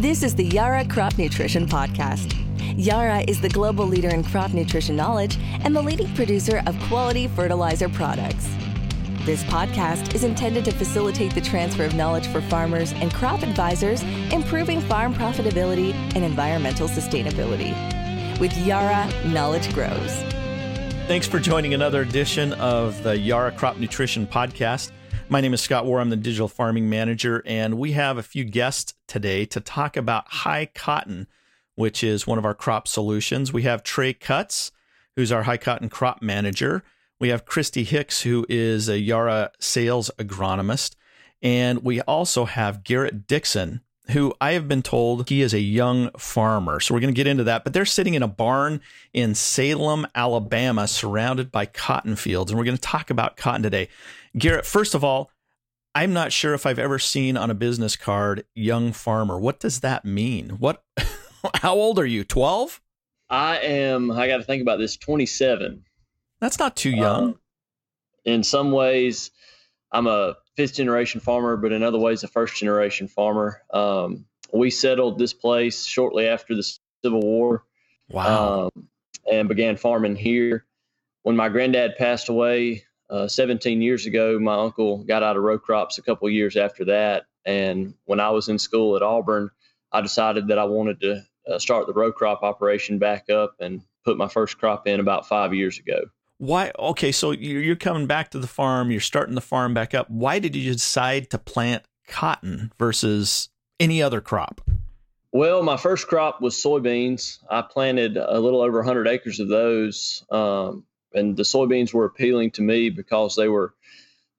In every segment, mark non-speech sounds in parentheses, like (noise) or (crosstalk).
This is the Yara Crop Nutrition Podcast. Yara is the global leader in crop nutrition knowledge and the leading producer of quality fertilizer products. This podcast is intended to facilitate the transfer of knowledge for farmers and crop advisors, improving farm profitability and environmental sustainability. With Yara, knowledge grows. Thanks for joining another edition of the Yara Crop Nutrition Podcast. My name is Scott War. I'm the digital farming manager, and we have a few guests today to talk about high cotton, which is one of our crop solutions. We have Trey Cutts, who's our high cotton crop manager. We have Christy Hicks, who is a Yara sales agronomist. And we also have Garrett Dixon, who I have been told he is a young farmer. So we're going to get into that. But they're sitting in a barn in Salem, Alabama, surrounded by cotton fields. And we're going to talk about cotton today. Garrett, first of all, I'm not sure if I've ever seen on a business card young farmer. What does that mean? What (laughs) how old are you? 12? I am I got to think about this 27. That's not too young. Um, in some ways I'm a fifth generation farmer, but in other ways a first generation farmer. Um, we settled this place shortly after the Civil War. Wow. Um, and began farming here. When my granddad passed away, uh, 17 years ago, my uncle got out of row crops a couple years after that. And when I was in school at Auburn, I decided that I wanted to uh, start the row crop operation back up and put my first crop in about five years ago. Why? Okay, so you're coming back to the farm, you're starting the farm back up. Why did you decide to plant cotton versus any other crop? Well, my first crop was soybeans. I planted a little over 100 acres of those. Um, and the soybeans were appealing to me because they were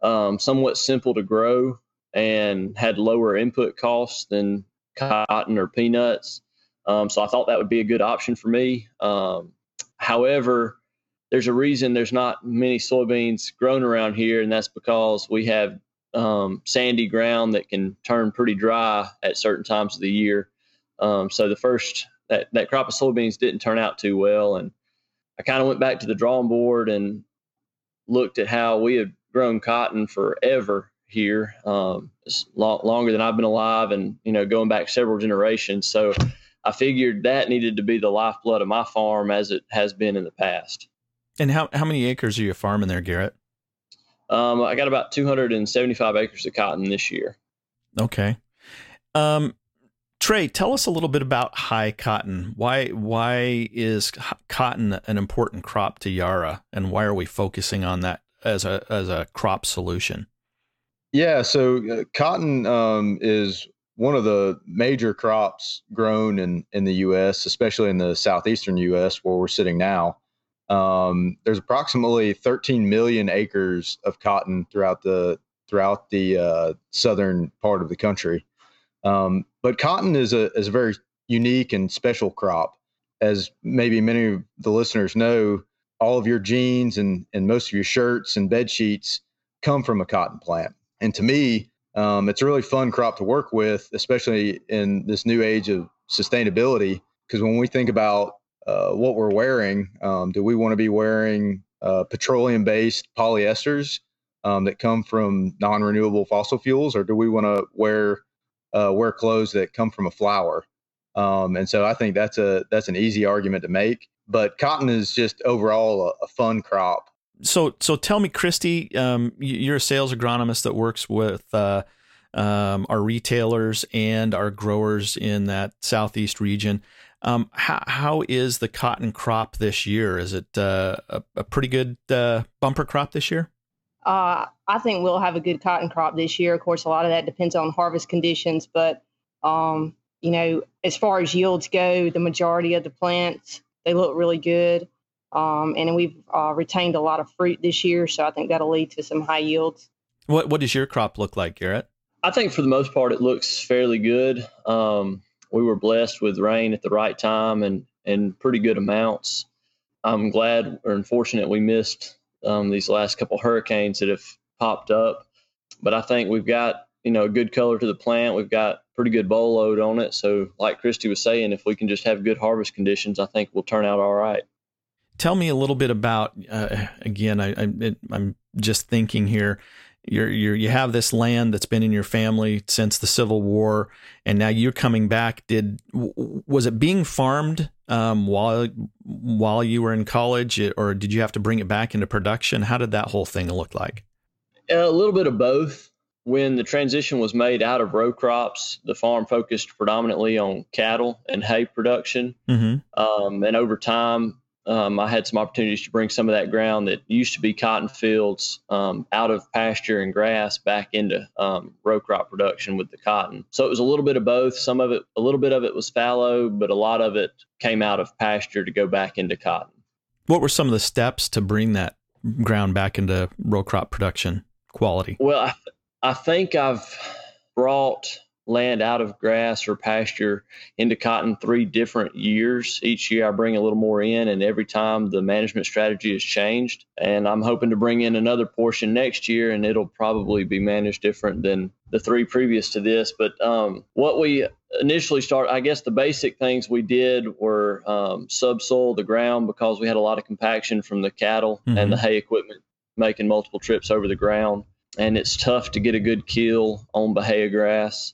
um, somewhat simple to grow and had lower input costs than cotton or peanuts. Um, so I thought that would be a good option for me. Um, however, there's a reason there's not many soybeans grown around here, and that's because we have um, sandy ground that can turn pretty dry at certain times of the year. Um, so the first that, that crop of soybeans didn't turn out too well, and I kind of went back to the drawing board and looked at how we had grown cotton forever here, um, long, longer than I've been alive, and you know, going back several generations. So I figured that needed to be the lifeblood of my farm as it has been in the past. And how how many acres are you farming there, Garrett? Um, I got about 275 acres of cotton this year. Okay. Um, Trey, tell us a little bit about high cotton. Why why is cotton an important crop to Yara, and why are we focusing on that as a as a crop solution? Yeah, so uh, cotton um, is one of the major crops grown in in the U.S., especially in the southeastern U.S. where we're sitting now. Um, there's approximately 13 million acres of cotton throughout the throughout the uh, southern part of the country. Um, but cotton is a is a very unique and special crop, as maybe many of the listeners know. All of your jeans and and most of your shirts and bed sheets come from a cotton plant. And to me, um, it's a really fun crop to work with, especially in this new age of sustainability. Because when we think about uh, what we're wearing, um, do we want to be wearing uh, petroleum-based polyesters um, that come from non-renewable fossil fuels, or do we want to wear uh, wear clothes that come from a flower. Um, and so I think that's a that's an easy argument to make. But cotton is just overall a, a fun crop. So so tell me, Christy, um, you're a sales agronomist that works with uh, um, our retailers and our growers in that southeast region. Um, how, how is the cotton crop this year? Is it uh, a, a, pretty good uh, bumper crop this year? Uh, I think we'll have a good cotton crop this year. Of course, a lot of that depends on harvest conditions, but um, you know, as far as yields go, the majority of the plants they look really good, um, and we've uh, retained a lot of fruit this year, so I think that'll lead to some high yields. What What does your crop look like, Garrett? I think for the most part, it looks fairly good. Um, we were blessed with rain at the right time and and pretty good amounts. I'm glad or unfortunate we missed um, these last couple hurricanes that have popped up. But I think we've got you know a good color to the plant. We've got pretty good boll load on it. So like Christy was saying, if we can just have good harvest conditions, I think we'll turn out all right. Tell me a little bit about uh, again. I, I am just thinking here. you're, you're you have this land that's been in your family since the Civil War, and now you're coming back. Did was it being farmed um, while while you were in college, or did you have to bring it back into production? How did that whole thing look like? A little bit of both. When the transition was made out of row crops, the farm focused predominantly on cattle and hay production. Mm-hmm. Um, and over time, um, I had some opportunities to bring some of that ground that used to be cotton fields um, out of pasture and grass back into um, row crop production with the cotton. So it was a little bit of both. Some of it, a little bit of it was fallow, but a lot of it came out of pasture to go back into cotton. What were some of the steps to bring that ground back into row crop production quality? Well, I, I think I've brought land out of grass or pasture into cotton three different years. Each year I bring a little more in, and every time the management strategy has changed. And I'm hoping to bring in another portion next year, and it'll probably be managed different than the three previous to this. But um, what we initially started, I guess the basic things we did were um, subsoil the ground because we had a lot of compaction from the cattle mm-hmm. and the hay equipment making multiple trips over the ground. And it's tough to get a good kill on Bahia grass.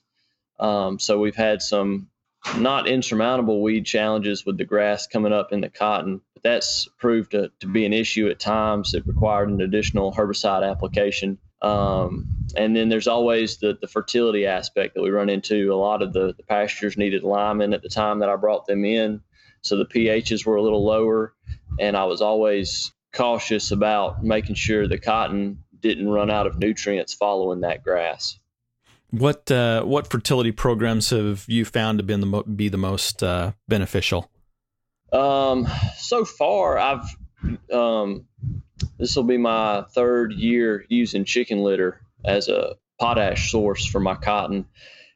Um, so we've had some not insurmountable weed challenges with the grass coming up in the cotton, but that's proved to, to be an issue at times. It required an additional herbicide application. Um, and then there's always the, the fertility aspect that we run into. A lot of the, the pastures needed liming at the time that I brought them in. So the pHs were a little lower. And I was always cautious about making sure the cotton didn't run out of nutrients following that grass. What uh, what fertility programs have you found to be the mo- be the most uh, beneficial? Um, so far, I've um, this will be my third year using chicken litter as a potash source for my cotton,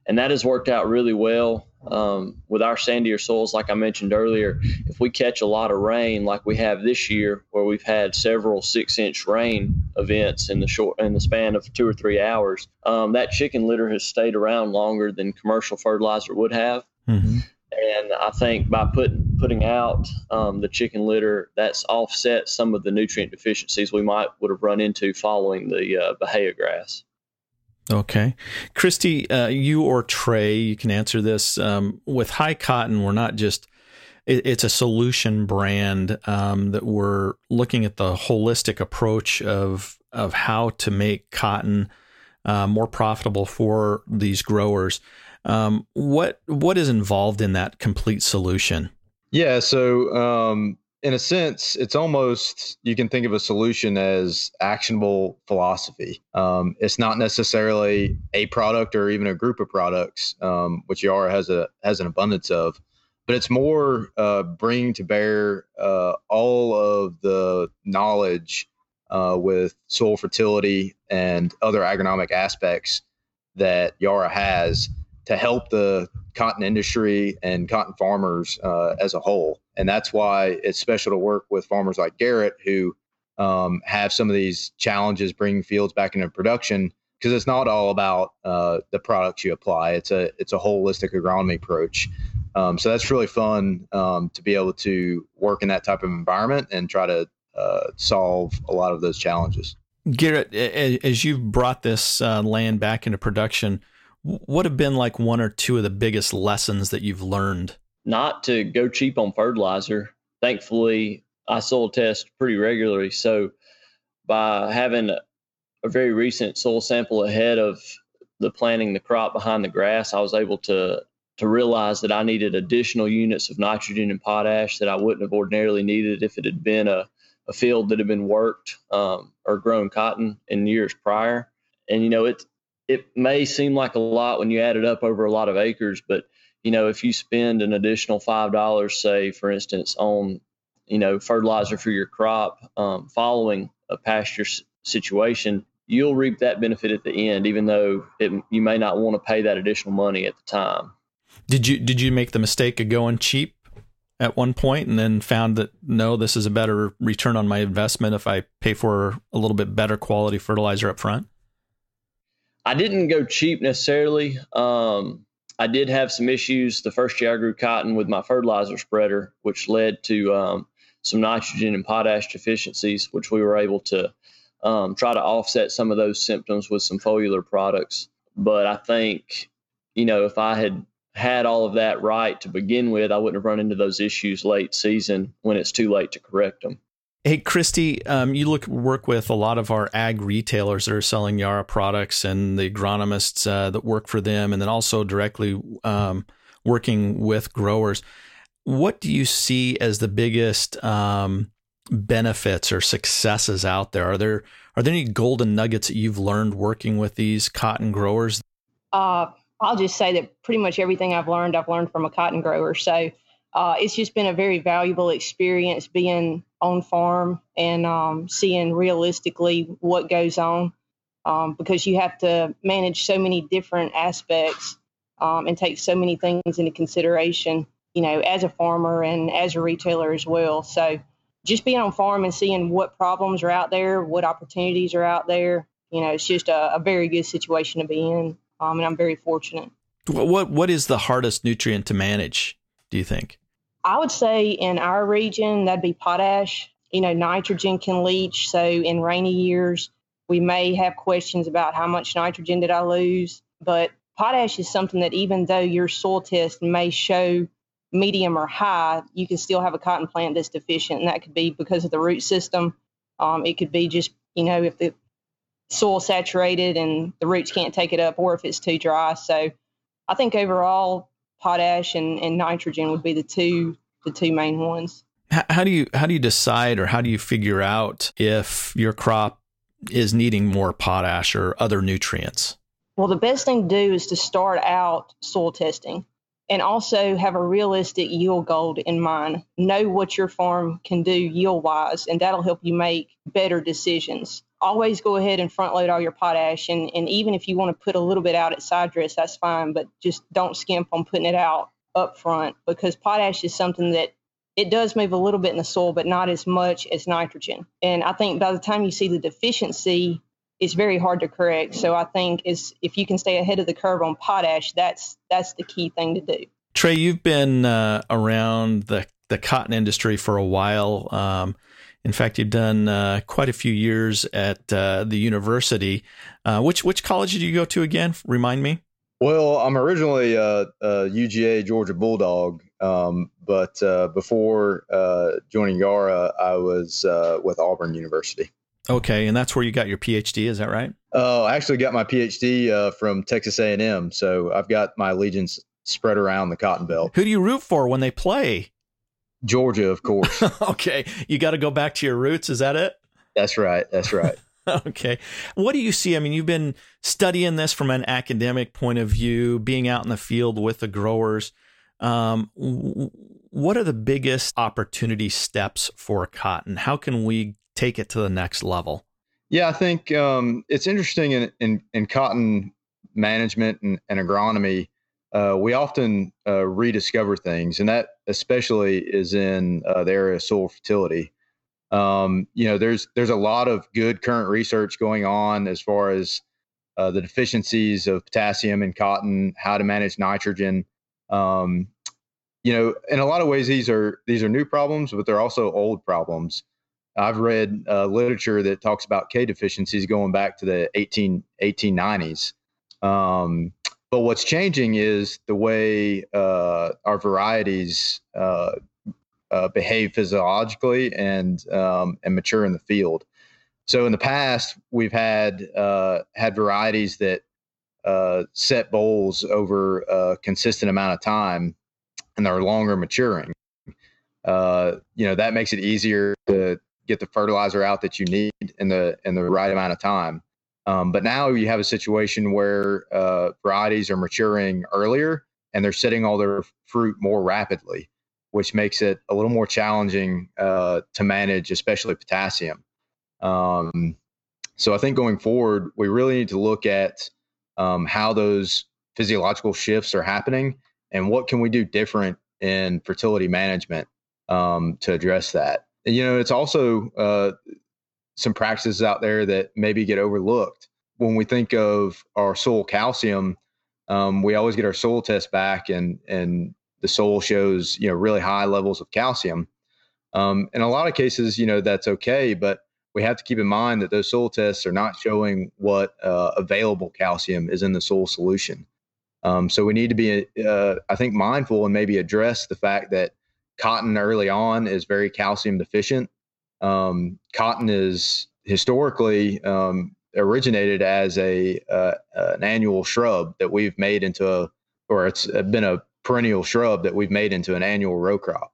and that has worked out really well um, with our sandier soils, like I mentioned earlier, if we catch a lot of rain, like we have this year, where we've had several six-inch rain events in the short in the span of two or three hours, um, that chicken litter has stayed around longer than commercial fertilizer would have. Mm-hmm. And I think by putting putting out um, the chicken litter, that's offset some of the nutrient deficiencies we might would have run into following the uh, Bahia grass. Okay. Christy, uh, you or Trey, you can answer this. Um, with high cotton, we're not just, it, it's a solution brand um, that we're looking at the holistic approach of, of how to make cotton uh, more profitable for these growers. Um, what what is involved in that complete solution? Yeah, so um, in a sense, it's almost you can think of a solution as actionable philosophy. Um, it's not necessarily a product or even a group of products, um, which Yara has a has an abundance of, but it's more uh, bringing to bear uh, all of the knowledge uh, with soil fertility and other agronomic aspects that Yara has to help the cotton industry and cotton farmers uh, as a whole. And that's why it's special to work with farmers like Garrett who um, have some of these challenges bringing fields back into production because it's not all about uh, the products you apply. It's a it's a holistic agronomy approach. Um, so that's really fun um, to be able to work in that type of environment and try to uh, solve a lot of those challenges. Garrett, as you've brought this uh, land back into production, what have been like one or two of the biggest lessons that you've learned? Not to go cheap on fertilizer. Thankfully, I soil test pretty regularly. So, by having a very recent soil sample ahead of the planting the crop behind the grass, I was able to to realize that I needed additional units of nitrogen and potash that I wouldn't have ordinarily needed if it had been a, a field that had been worked um, or grown cotton in years prior. And you know, it it may seem like a lot when you add it up over a lot of acres, but you know, if you spend an additional five dollars, say for instance, on you know fertilizer for your crop um, following a pasture situation, you'll reap that benefit at the end, even though it, you may not want to pay that additional money at the time. Did you did you make the mistake of going cheap at one point and then found that no, this is a better return on my investment if I pay for a little bit better quality fertilizer up front? I didn't go cheap necessarily. Um, I did have some issues the first year I grew cotton with my fertilizer spreader, which led to um, some nitrogen and potash deficiencies, which we were able to um, try to offset some of those symptoms with some foliar products. But I think, you know, if I had had all of that right to begin with, I wouldn't have run into those issues late season when it's too late to correct them. Hey, Christy, um, you look work with a lot of our ag retailers that are selling Yara products and the agronomists uh, that work for them, and then also directly um, working with growers. What do you see as the biggest um, benefits or successes out there? Are there are there any golden nuggets that you've learned working with these cotton growers? Uh, I'll just say that pretty much everything I've learned, I've learned from a cotton grower. So uh, it's just been a very valuable experience being on farm and um, seeing realistically what goes on um, because you have to manage so many different aspects um, and take so many things into consideration, you know, as a farmer and as a retailer as well. So just being on farm and seeing what problems are out there, what opportunities are out there, you know, it's just a, a very good situation to be in. Um, and I'm very fortunate. What what is the hardest nutrient to manage? Do you think? I would say in our region, that'd be potash. You know, nitrogen can leach. So in rainy years, we may have questions about how much nitrogen did I lose. But potash is something that even though your soil test may show medium or high, you can still have a cotton plant that's deficient. And that could be because of the root system. Um, it could be just, you know, if the soil saturated and the roots can't take it up or if it's too dry. So I think overall, potash and, and nitrogen would be the two the two main ones. How do you how do you decide or how do you figure out if your crop is needing more potash or other nutrients? Well, the best thing to do is to start out soil testing and also have a realistic yield goal in mind. Know what your farm can do yield wise, and that'll help you make better decisions always go ahead and front load all your potash. And, and even if you want to put a little bit out at side dress, that's fine, but just don't skimp on putting it out up front because potash is something that it does move a little bit in the soil, but not as much as nitrogen. And I think by the time you see the deficiency, it's very hard to correct. So I think is if you can stay ahead of the curve on potash, that's that's the key thing to do. Trey, you've been uh, around the the cotton industry for a while. Um, in fact, you've done uh, quite a few years at uh, the university. Uh, which which college did you go to again? Remind me. Well, I'm originally a, a UGA Georgia Bulldog, um, but uh, before uh, joining Yara, I was uh, with Auburn University. Okay, and that's where you got your PhD. Is that right? Oh, I actually got my PhD from Texas A&M, so I've got my allegiance spread around the Cotton Belt. Who do you root for when they play? Georgia, of course. (laughs) okay. You got to go back to your roots. Is that it? That's right. That's right. (laughs) okay. What do you see? I mean, you've been studying this from an academic point of view, being out in the field with the growers. Um, what are the biggest opportunity steps for cotton? How can we take it to the next level? Yeah, I think um, it's interesting in, in, in cotton management and, and agronomy uh, we often uh, rediscover things, and that especially is in uh, the area of soil fertility. Um, you know, there's there's a lot of good current research going on as far as uh, the deficiencies of potassium in cotton, how to manage nitrogen. Um, you know, in a lot of ways, these are these are new problems, but they're also old problems. I've read uh, literature that talks about K deficiencies going back to the 18, 1890s. Um, but what's changing is the way uh, our varieties uh, uh, behave physiologically and um, and mature in the field. So in the past, we've had uh, had varieties that uh, set bolls over a consistent amount of time, and they're longer maturing. Uh, you know that makes it easier to get the fertilizer out that you need in the in the right amount of time. Um, but now you have a situation where uh, varieties are maturing earlier and they're setting all their fruit more rapidly, which makes it a little more challenging uh, to manage, especially potassium. Um, so I think going forward, we really need to look at um, how those physiological shifts are happening and what can we do different in fertility management um, to address that. And, you know, it's also uh, some practices out there that maybe get overlooked. When we think of our soil calcium, um, we always get our soil test back, and and the soil shows you know really high levels of calcium. Um, in a lot of cases, you know that's okay, but we have to keep in mind that those soil tests are not showing what uh, available calcium is in the soil solution. Um, so we need to be, uh, I think, mindful and maybe address the fact that cotton early on is very calcium deficient. Um, cotton is historically um, originated as a uh, an annual shrub that we've made into a, or it's been a perennial shrub that we've made into an annual row crop.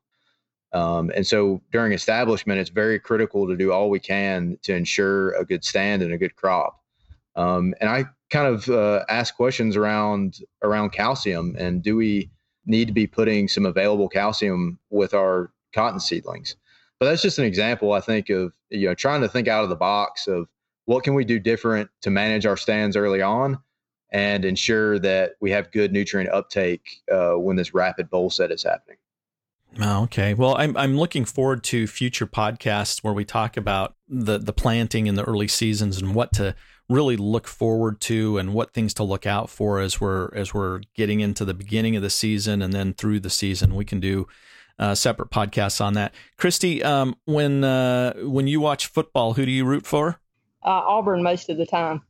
Um, and so during establishment, it's very critical to do all we can to ensure a good stand and a good crop. Um, and I kind of uh, ask questions around around calcium and do we need to be putting some available calcium with our cotton seedlings? But that's just an example, I think, of you know trying to think out of the box of what can we do different to manage our stands early on and ensure that we have good nutrient uptake uh, when this rapid boll set is happening. Oh, okay. Well, I'm I'm looking forward to future podcasts where we talk about the the planting in the early seasons and what to really look forward to and what things to look out for as we're as we're getting into the beginning of the season and then through the season. We can do uh, separate podcasts on that. Christy, um, when uh, when you watch football, who do you root for? Uh, Auburn most of the time.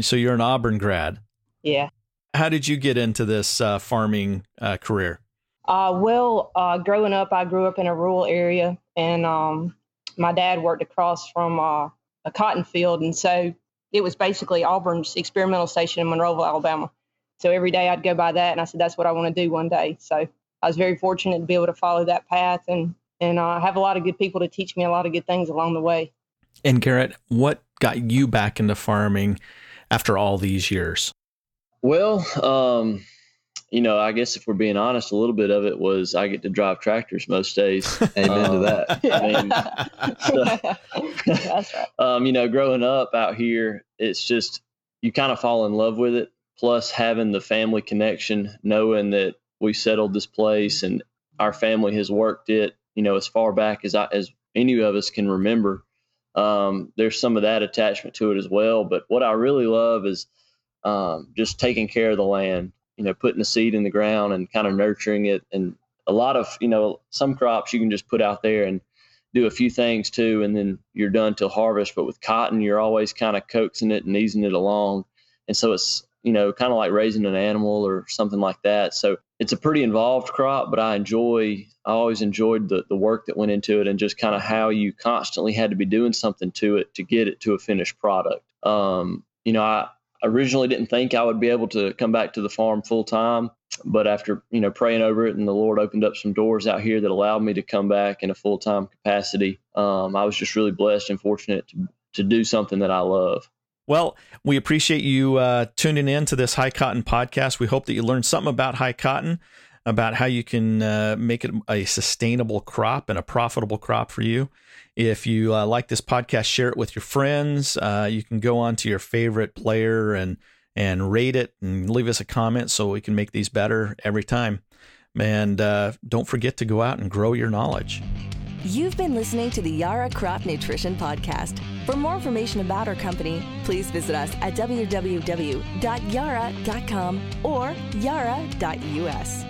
So you're an Auburn grad. Yeah. How did you get into this uh, farming uh, career? Uh, well, uh, growing up, I grew up in a rural area, and um, my dad worked across from uh, a cotton field, and so it was basically Auburn's experimental station in Monroeville, Alabama. So every day I'd go by that, and I said that's what I want to do one day. So I was very fortunate to be able to follow that path, and and uh, have a lot of good people to teach me a lot of good things along the way. And Garrett, what got you back into farming after all these years? Well, um, you know, I guess if we're being honest, a little bit of it was I get to drive tractors most days. (laughs) Amen um, to that. I mean, so, (laughs) That's right. Um, you know, growing up out here, it's just you kind of fall in love with it. Plus, having the family connection, knowing that we settled this place and our family has worked it, you know, as far back as I, as any of us can remember. Um, there's some of that attachment to it as well. But what I really love is um, just taking care of the land you know, putting the seed in the ground and kind of nurturing it. And a lot of, you know, some crops you can just put out there and do a few things too, and then you're done till harvest. But with cotton, you're always kind of coaxing it and easing it along. And so it's, you know, kind of like raising an animal or something like that. So it's a pretty involved crop, but I enjoy, I always enjoyed the, the work that went into it and just kind of how you constantly had to be doing something to it to get it to a finished product. Um, you know, I, originally didn't think I would be able to come back to the farm full time, but after you know praying over it and the Lord opened up some doors out here that allowed me to come back in a full time capacity, um, I was just really blessed and fortunate to to do something that I love. Well, we appreciate you uh, tuning in to this High Cotton podcast. We hope that you learned something about high cotton, about how you can uh, make it a sustainable crop and a profitable crop for you. If you uh, like this podcast, share it with your friends. Uh, you can go on to your favorite player and and rate it and leave us a comment so we can make these better every time. And uh, don't forget to go out and grow your knowledge. You've been listening to the Yara Crop Nutrition Podcast. For more information about our company, please visit us at www.yara.com or yara.us.